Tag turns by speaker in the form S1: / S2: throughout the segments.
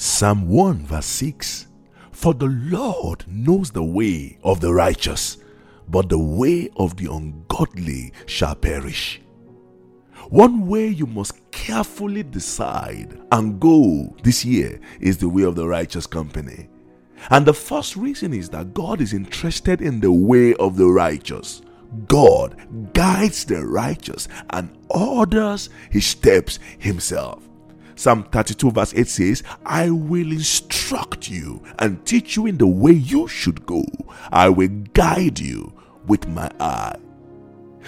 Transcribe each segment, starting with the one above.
S1: Psalm 1 verse 6 For the Lord knows the way of the righteous, but the way of the ungodly shall perish. One way you must carefully decide and go this year is the way of the righteous company. And the first reason is that God is interested in the way of the righteous. God guides the righteous and orders his steps himself. Psalm 32, verse 8 says, I will instruct you and teach you in the way you should go. I will guide you with my eye.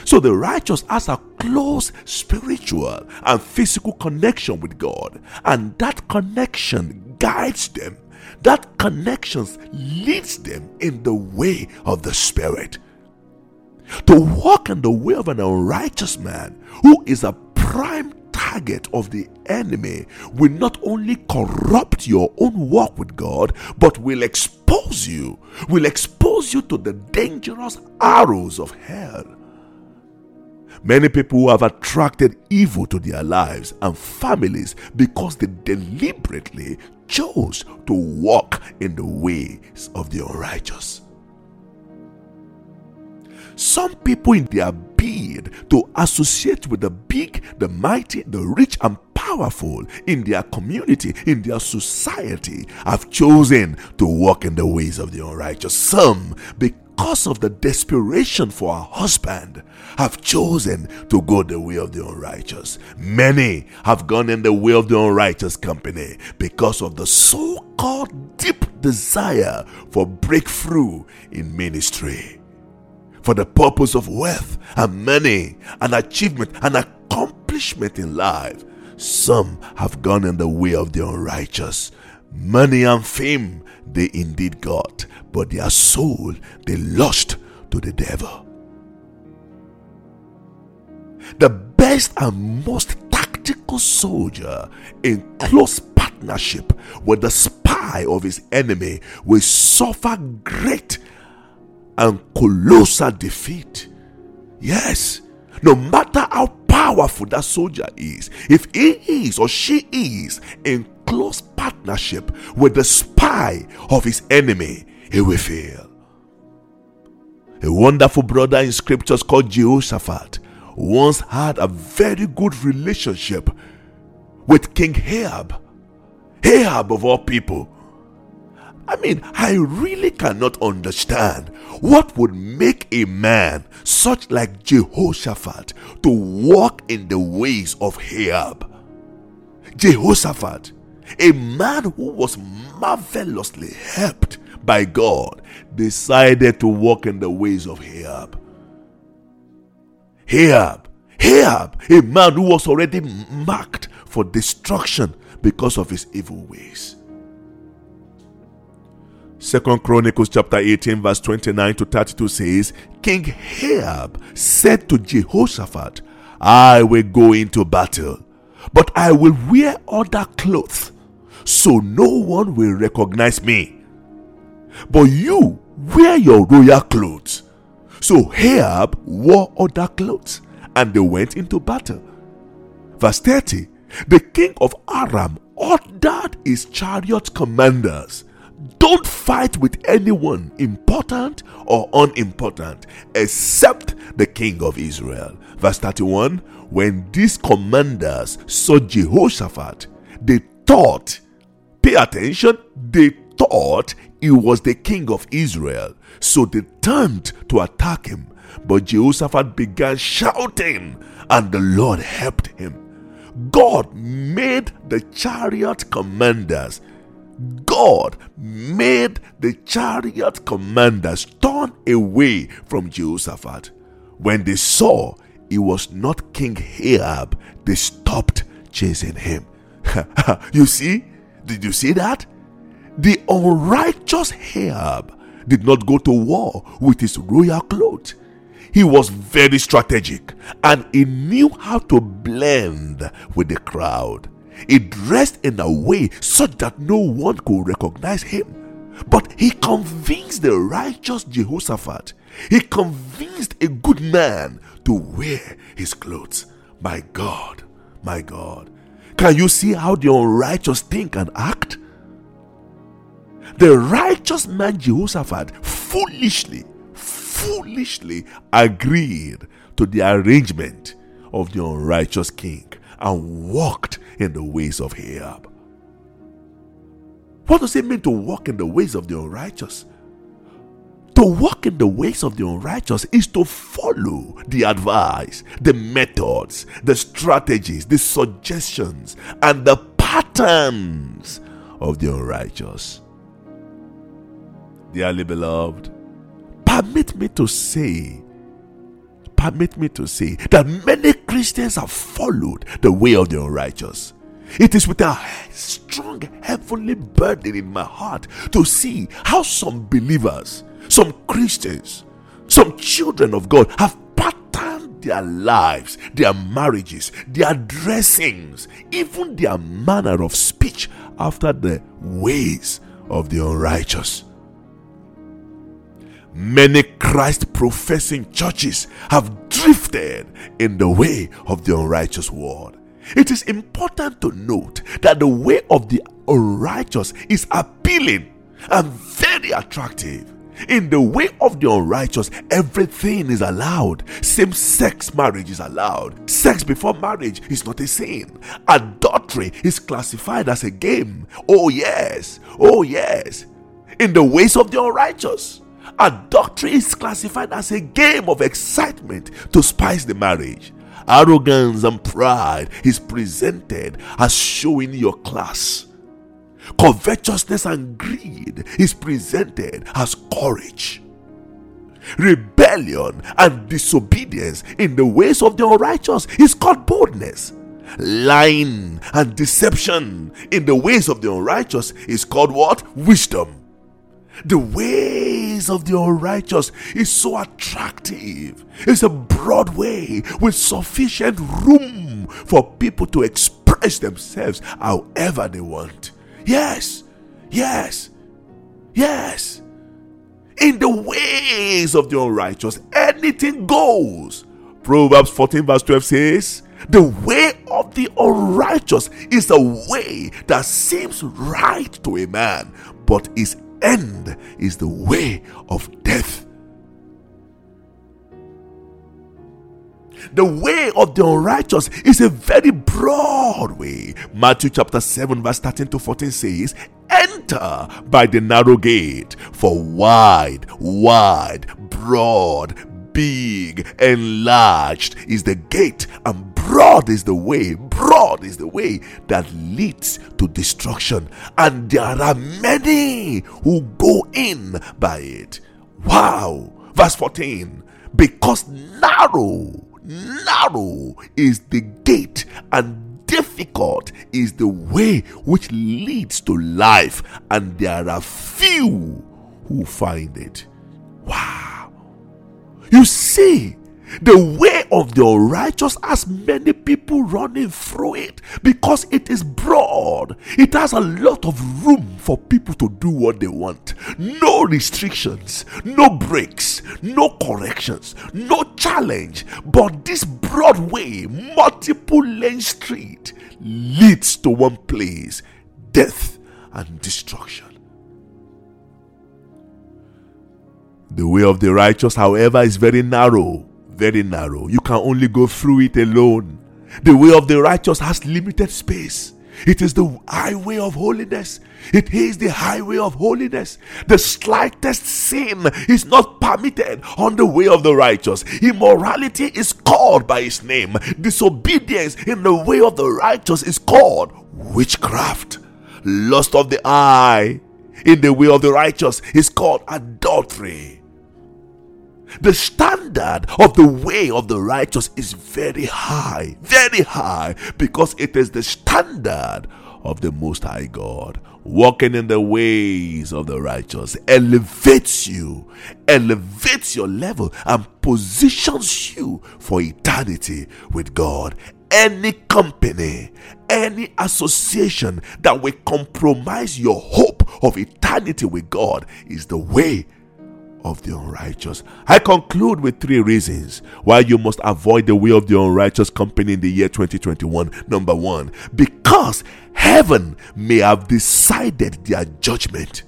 S1: So the righteous has a close spiritual and physical connection with God, and that connection guides them. That connection leads them in the way of the Spirit. To walk in the way of an unrighteous man who is a prime target of the enemy will not only corrupt your own walk with God, but will expose you, will expose you to the dangerous arrows of hell. Many people have attracted evil to their lives and families because they deliberately chose to walk in the ways of the unrighteous. Some people, in their bid to associate with the big, the mighty, the rich, and powerful in their community, in their society, have chosen to walk in the ways of the unrighteous. Some, because of the desperation for a husband, have chosen to go the way of the unrighteous. Many have gone in the way of the unrighteous company because of the so called deep desire for breakthrough in ministry for the purpose of wealth and money and achievement and accomplishment in life. Some have gone in the way of the unrighteous. Money and fame they indeed got, but their soul they lost to the devil. The best and most tactical soldier in close partnership with the spy of his enemy will suffer great and colossal defeat. Yes, no matter how powerful that soldier is, if he is or she is in close partnership with the spy of his enemy, he will fail. A wonderful brother in scriptures called Jehoshaphat once had a very good relationship with King Ahab. Ahab, of all people, I mean, I really cannot understand what would make a man such like Jehoshaphat to walk in the ways of Ahab. Jehoshaphat, a man who was marvelously helped by God, decided to walk in the ways of Ahab. Ahab, Ahab, a man who was already marked for destruction because of his evil ways. Second Chronicles chapter 18 verse 29 to 32 says, King Ahab said to Jehoshaphat, I will go into battle, but I will wear other clothes, so no one will recognize me. But you wear your royal clothes. So Ahab wore other clothes, and they went into battle. Verse 30 The king of Aram ordered his chariot commanders don't fight with anyone, important or unimportant, except the king of Israel. Verse 31 When these commanders saw Jehoshaphat, they thought, pay attention, they thought he was the king of Israel. So they turned to attack him. But Jehoshaphat began shouting, and the Lord helped him. God made the chariot commanders God made the chariot commanders turn away from Jehoshaphat. When they saw he was not King Ahab, they stopped chasing him. you see? Did you see that? The unrighteous Ahab did not go to war with his royal clothes. He was very strategic and he knew how to blend with the crowd. He dressed in a way such that no one could recognize him. But he convinced the righteous Jehoshaphat. He convinced a good man to wear his clothes. My God, my God. Can you see how the unrighteous think and act? the righteous man Jehoshaphat foolishly, foolishly agreed to the arrangement of the unrighteous king and walked in the ways of Ahab. What does it mean to walk in the ways of the unrighteous? To walk in the ways of the unrighteous is to follow the advice, the methods, the strategies, the suggestions, and the patterns of the unrighteous. Dearly beloved, permit me to say, permit me to say that many Christians have followed the way of the unrighteous. It is with a strong heavenly burden in my heart to see how some believers, some Christians, some children of God have patterned their lives, their marriages, their dressings, even their manner of speech after the ways of the unrighteous. Many Christ professing churches have drifted in the way of the unrighteous world. It is important to note that the way of the unrighteous is appealing and very attractive. In the way of the unrighteous, everything is allowed. Same sex marriage is allowed. Sex before marriage is not a sin. Adultery is classified as a game. Oh, yes. Oh, yes. In the ways of the unrighteous, adultery is classified as a game of excitement to spice the marriage. Arrogance and pride is presented as showing your class. Covetousness and greed is presented as courage. Rebellion and disobedience in the ways of the unrighteous is called boldness. Lying and deception in the ways of the unrighteous is called what? Wisdom. The ways of the unrighteous is so attractive. It's a broad way with sufficient room for people to express themselves however they want. Yes, yes, yes. In the ways of the unrighteous, anything goes. Proverbs 14, verse 12 says, The way of the unrighteous is a way that seems right to a man, but is end is the way of death. The way of the unrighteous is a very broad way. Matthew chapter 7, verse 13 to 14 says, Enter by the narrow gate, for wide, wide, broad, big, enlarged is the gate, and broad is the way, broad is the way that leads to destruction, and there are many who go in by it. Wow! Verse 14 because narrow, narrow is the gate, and difficult is the way which leads to life, and there are few who find it. Wow! You see, the way of the righteous has many people running through it because it is broad. It has a lot of room for people to do what they want. No restrictions, no breaks, no corrections, no challenge. But this broad way, multiple lane street, leads to one place death and destruction. The way of the righteous, however, is very narrow. Very narrow. You can only go through it alone. The way of the righteous has limited space. It is the highway of holiness. It is the highway of holiness. The slightest sin is not permitted on the way of the righteous. Immorality is called by its name. Disobedience in the way of the righteous is called witchcraft. Lust of the eye in the way of the righteous is called adultery. The standard of the way of the righteous is very high, very high, because it is the standard of the Most High God. Walking in the ways of the righteous elevates you, elevates your level, and positions you for eternity with God. Any company, any association that will compromise your hope of eternity with God is the way of the unrighteous. I conclude with three reasons why you must avoid the way of the unrighteous company in the year 2021. Number one, because heaven may have decided their judgment.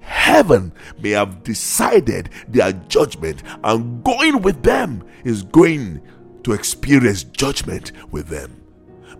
S1: heaven may have decided their judgment, and going with them is going to experience judgment with them.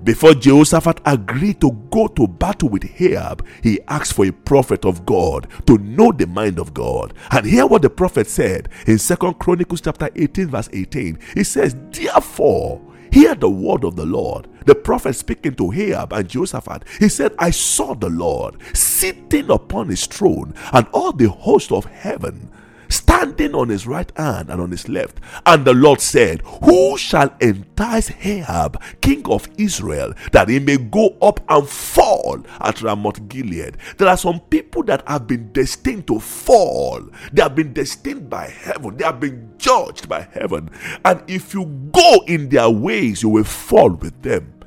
S1: Before Jehoshaphat agreed to go to battle with Ahab, he asked for a prophet of God to know the mind of God. And hear what the prophet said in Second Chronicles chapter 18, verse 18. He says, Therefore, hear the word of the Lord. The prophet speaking to Ahab and Jehoshaphat, he said, I saw the Lord sitting upon his throne, and all the host of heaven standing on his right hand and on his left. And the Lord said, Who shall entice Ahab, king of Israel, that he may go up and fall at Ramoth Gilead? There are some people that have been destined to fall. They have been destined by heaven. They have been judged by heaven. And if you go in their ways, you will fall with them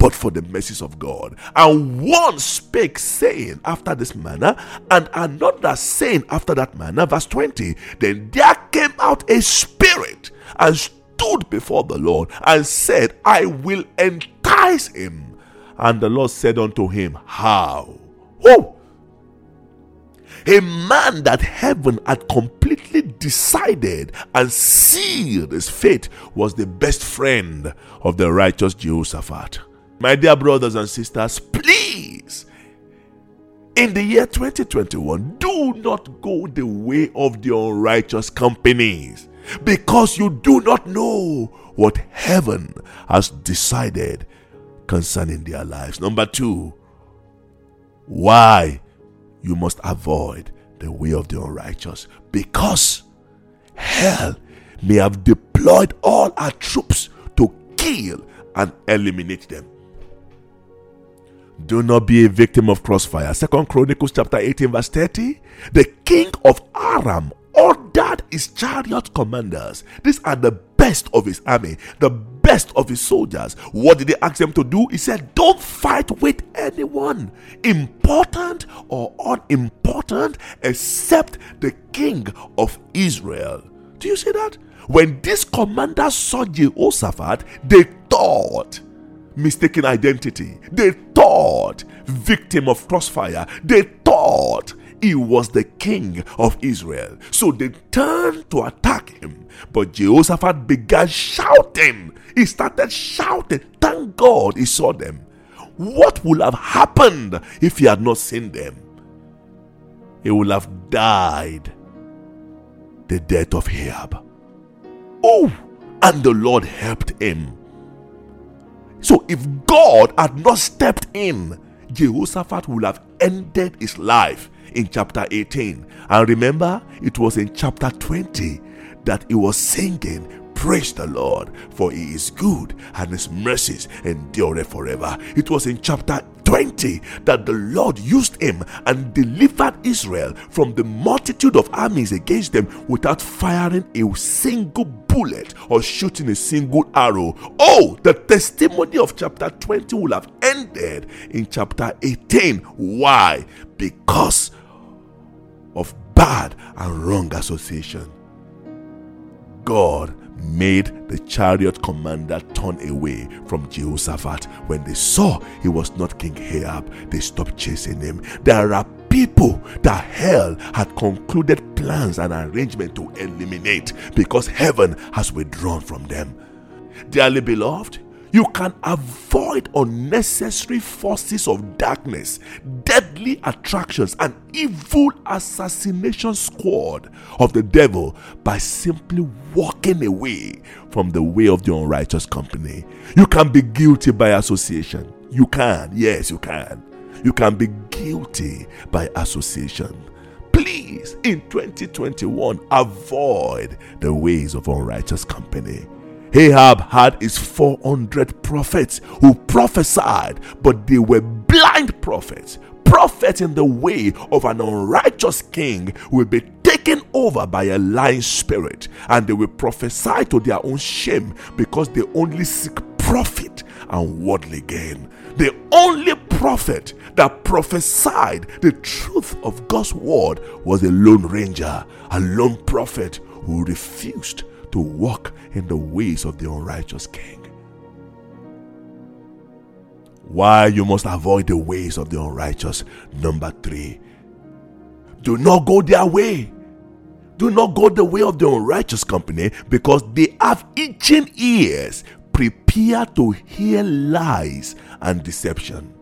S1: but for the mercies of God. And one spake, saying after this manner, and another saying after that manner. Verse 20 Then there came out a spirit and stood before the Lord and said, I will entice him. And the Lord said unto him, How? Who? A man that heaven had completely decided and sealed his fate was the best friend of the righteous Jehoshaphat. My dear brothers and sisters, please, in the year 2021, do not go the way of the unrighteous companies because you do not know what heaven has decided concerning their lives. Number two, why you must avoid the way of the unrighteous because hell may have deployed all our troops to kill and eliminate them. Do not be a victim of crossfire. Second Chronicles chapter 18, verse 30. The king of Aram ordered his chariot commanders. These are the best of his army, the best of his soldiers. What did he ask them to do? He said, Don't fight with anyone, important or unimportant, except the king of Israel. Do you see that? When these commanders saw Jehoshaphat, they thought, mistaken identity. They thought victim of crossfire. They thought he was the king of Israel. So they turned to attack him. But Jehoshaphat began shouting. He started shouting. Thank God he saw them. What would have happened if he had not seen them? He would have died the death of Ahab. Oh, and the Lord helped him. So if God had not stepped in, Jehoshaphat would have ended his life in chapter 18. And remember, it was in chapter 20 that he was singing, Praise the Lord, for he is good and his mercies endure forever. It was in chapter 20 that the Lord used him and delivered Israel from the multitude of armies against them without firing a single bullet or shooting a single arrow. Oh, the testimony of chapter 20 will have ended in chapter 18. Why? Because of bad and wrong association. God made the chariot commander turn away from Jehoshaphat. When they saw he was not King Ahab, they stopped chasing him. There are people that hell had concluded plans and arrangement to eliminate because heaven has withdrawn from them. Dearly beloved, you can avoid unnecessary forces of darkness, deadly attractions, and evil assassination squad of the devil by simply walking away from the way of the unrighteous company. You can be guilty by association. You can, yes, you can. You can be guilty by association. Please, in 2021, avoid the ways of unrighteous company. Ahab had his 400 prophets who prophesied, but they were blind prophets. Prophets in the way of an unrighteous king will be taken over by a lying spirit, and they will prophesy to their own shame because they only seek profit and worldly gain. The only prophet that prophesied the truth of God's word was a lone ranger, a lone prophet who refused to walk in the ways of the unrighteous king. Why you must avoid the ways of the unrighteous. Number three, Do not go their way. Do not go the way of the unrighteous company because they have itching ears. Prepare to hear lies and deception.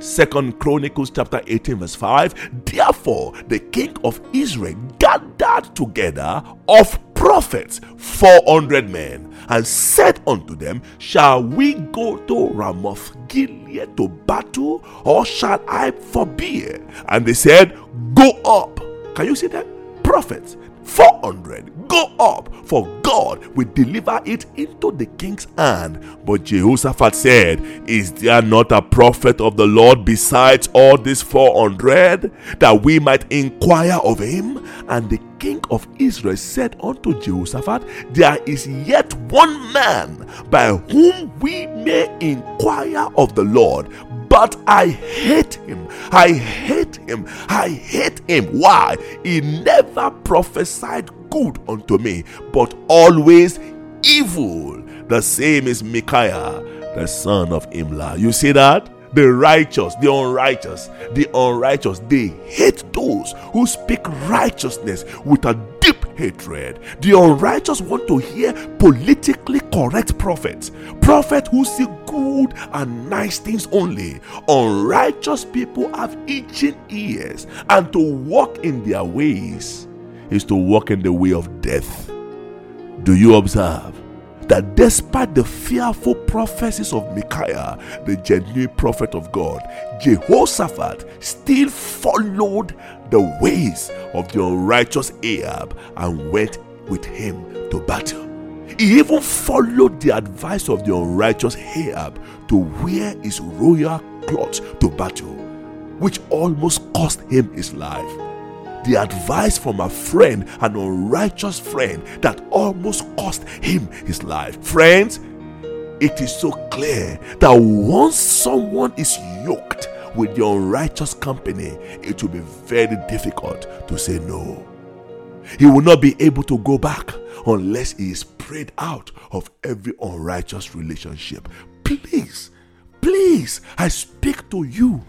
S1: Second Chronicles chapter 18, verse 5. Therefore, the king of Israel gathered together of prophets 400 men and said unto them, Shall we go to Ramoth Gilead to battle, or shall I forbear? And they said, Go up. Can you see that? Prophets 400 go up, for God will deliver it into the king's hand. But Jehoshaphat said, Is there not a prophet of the Lord besides all these 400 that we might inquire of him? And the king of Israel said unto Jehoshaphat, There is yet one man by whom we may inquire of the Lord, but I hate him. I hate him. I hate him. Why? He never prophesied good unto me, but always evil. The same is Micaiah, the son of Imlah. You see that? The righteous, the unrighteous, the unrighteous, they hate those who speak righteousness with a deep hatred. The unrighteous want to hear politically correct prophets, prophets who see good and nice things only. Unrighteous people have itching ears, and to walk in their ways is to walk in the way of death. Do you observe? That despite the fearful prophecies of Micaiah, the genuine prophet of God, Jehoshaphat still followed the ways of the unrighteous Ahab and went with him to battle. He even followed the advice of the unrighteous Ahab to wear his royal clothes to battle, which almost cost him his life the advice from a friend, an unrighteous friend that almost cost him his life. Friends, it is so clear that once someone is yoked with the unrighteous company, it will be very difficult to say no. He will not be able to go back unless he is prayed out of every unrighteous relationship. Please, please, I speak to you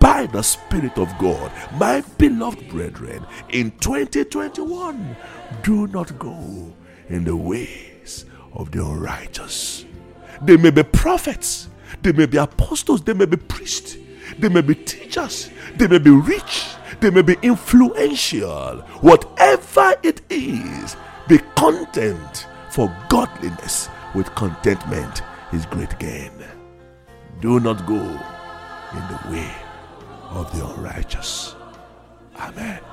S1: by the Spirit of God. My beloved brethren, in 2021, do not go in the ways of the unrighteous. They may be prophets, they may be apostles, they may be priests, they may be teachers, they may be rich, they may be influential. Whatever it is, be content for godliness with contentment is great gain. Do not go in the way of the unrighteous. Amen.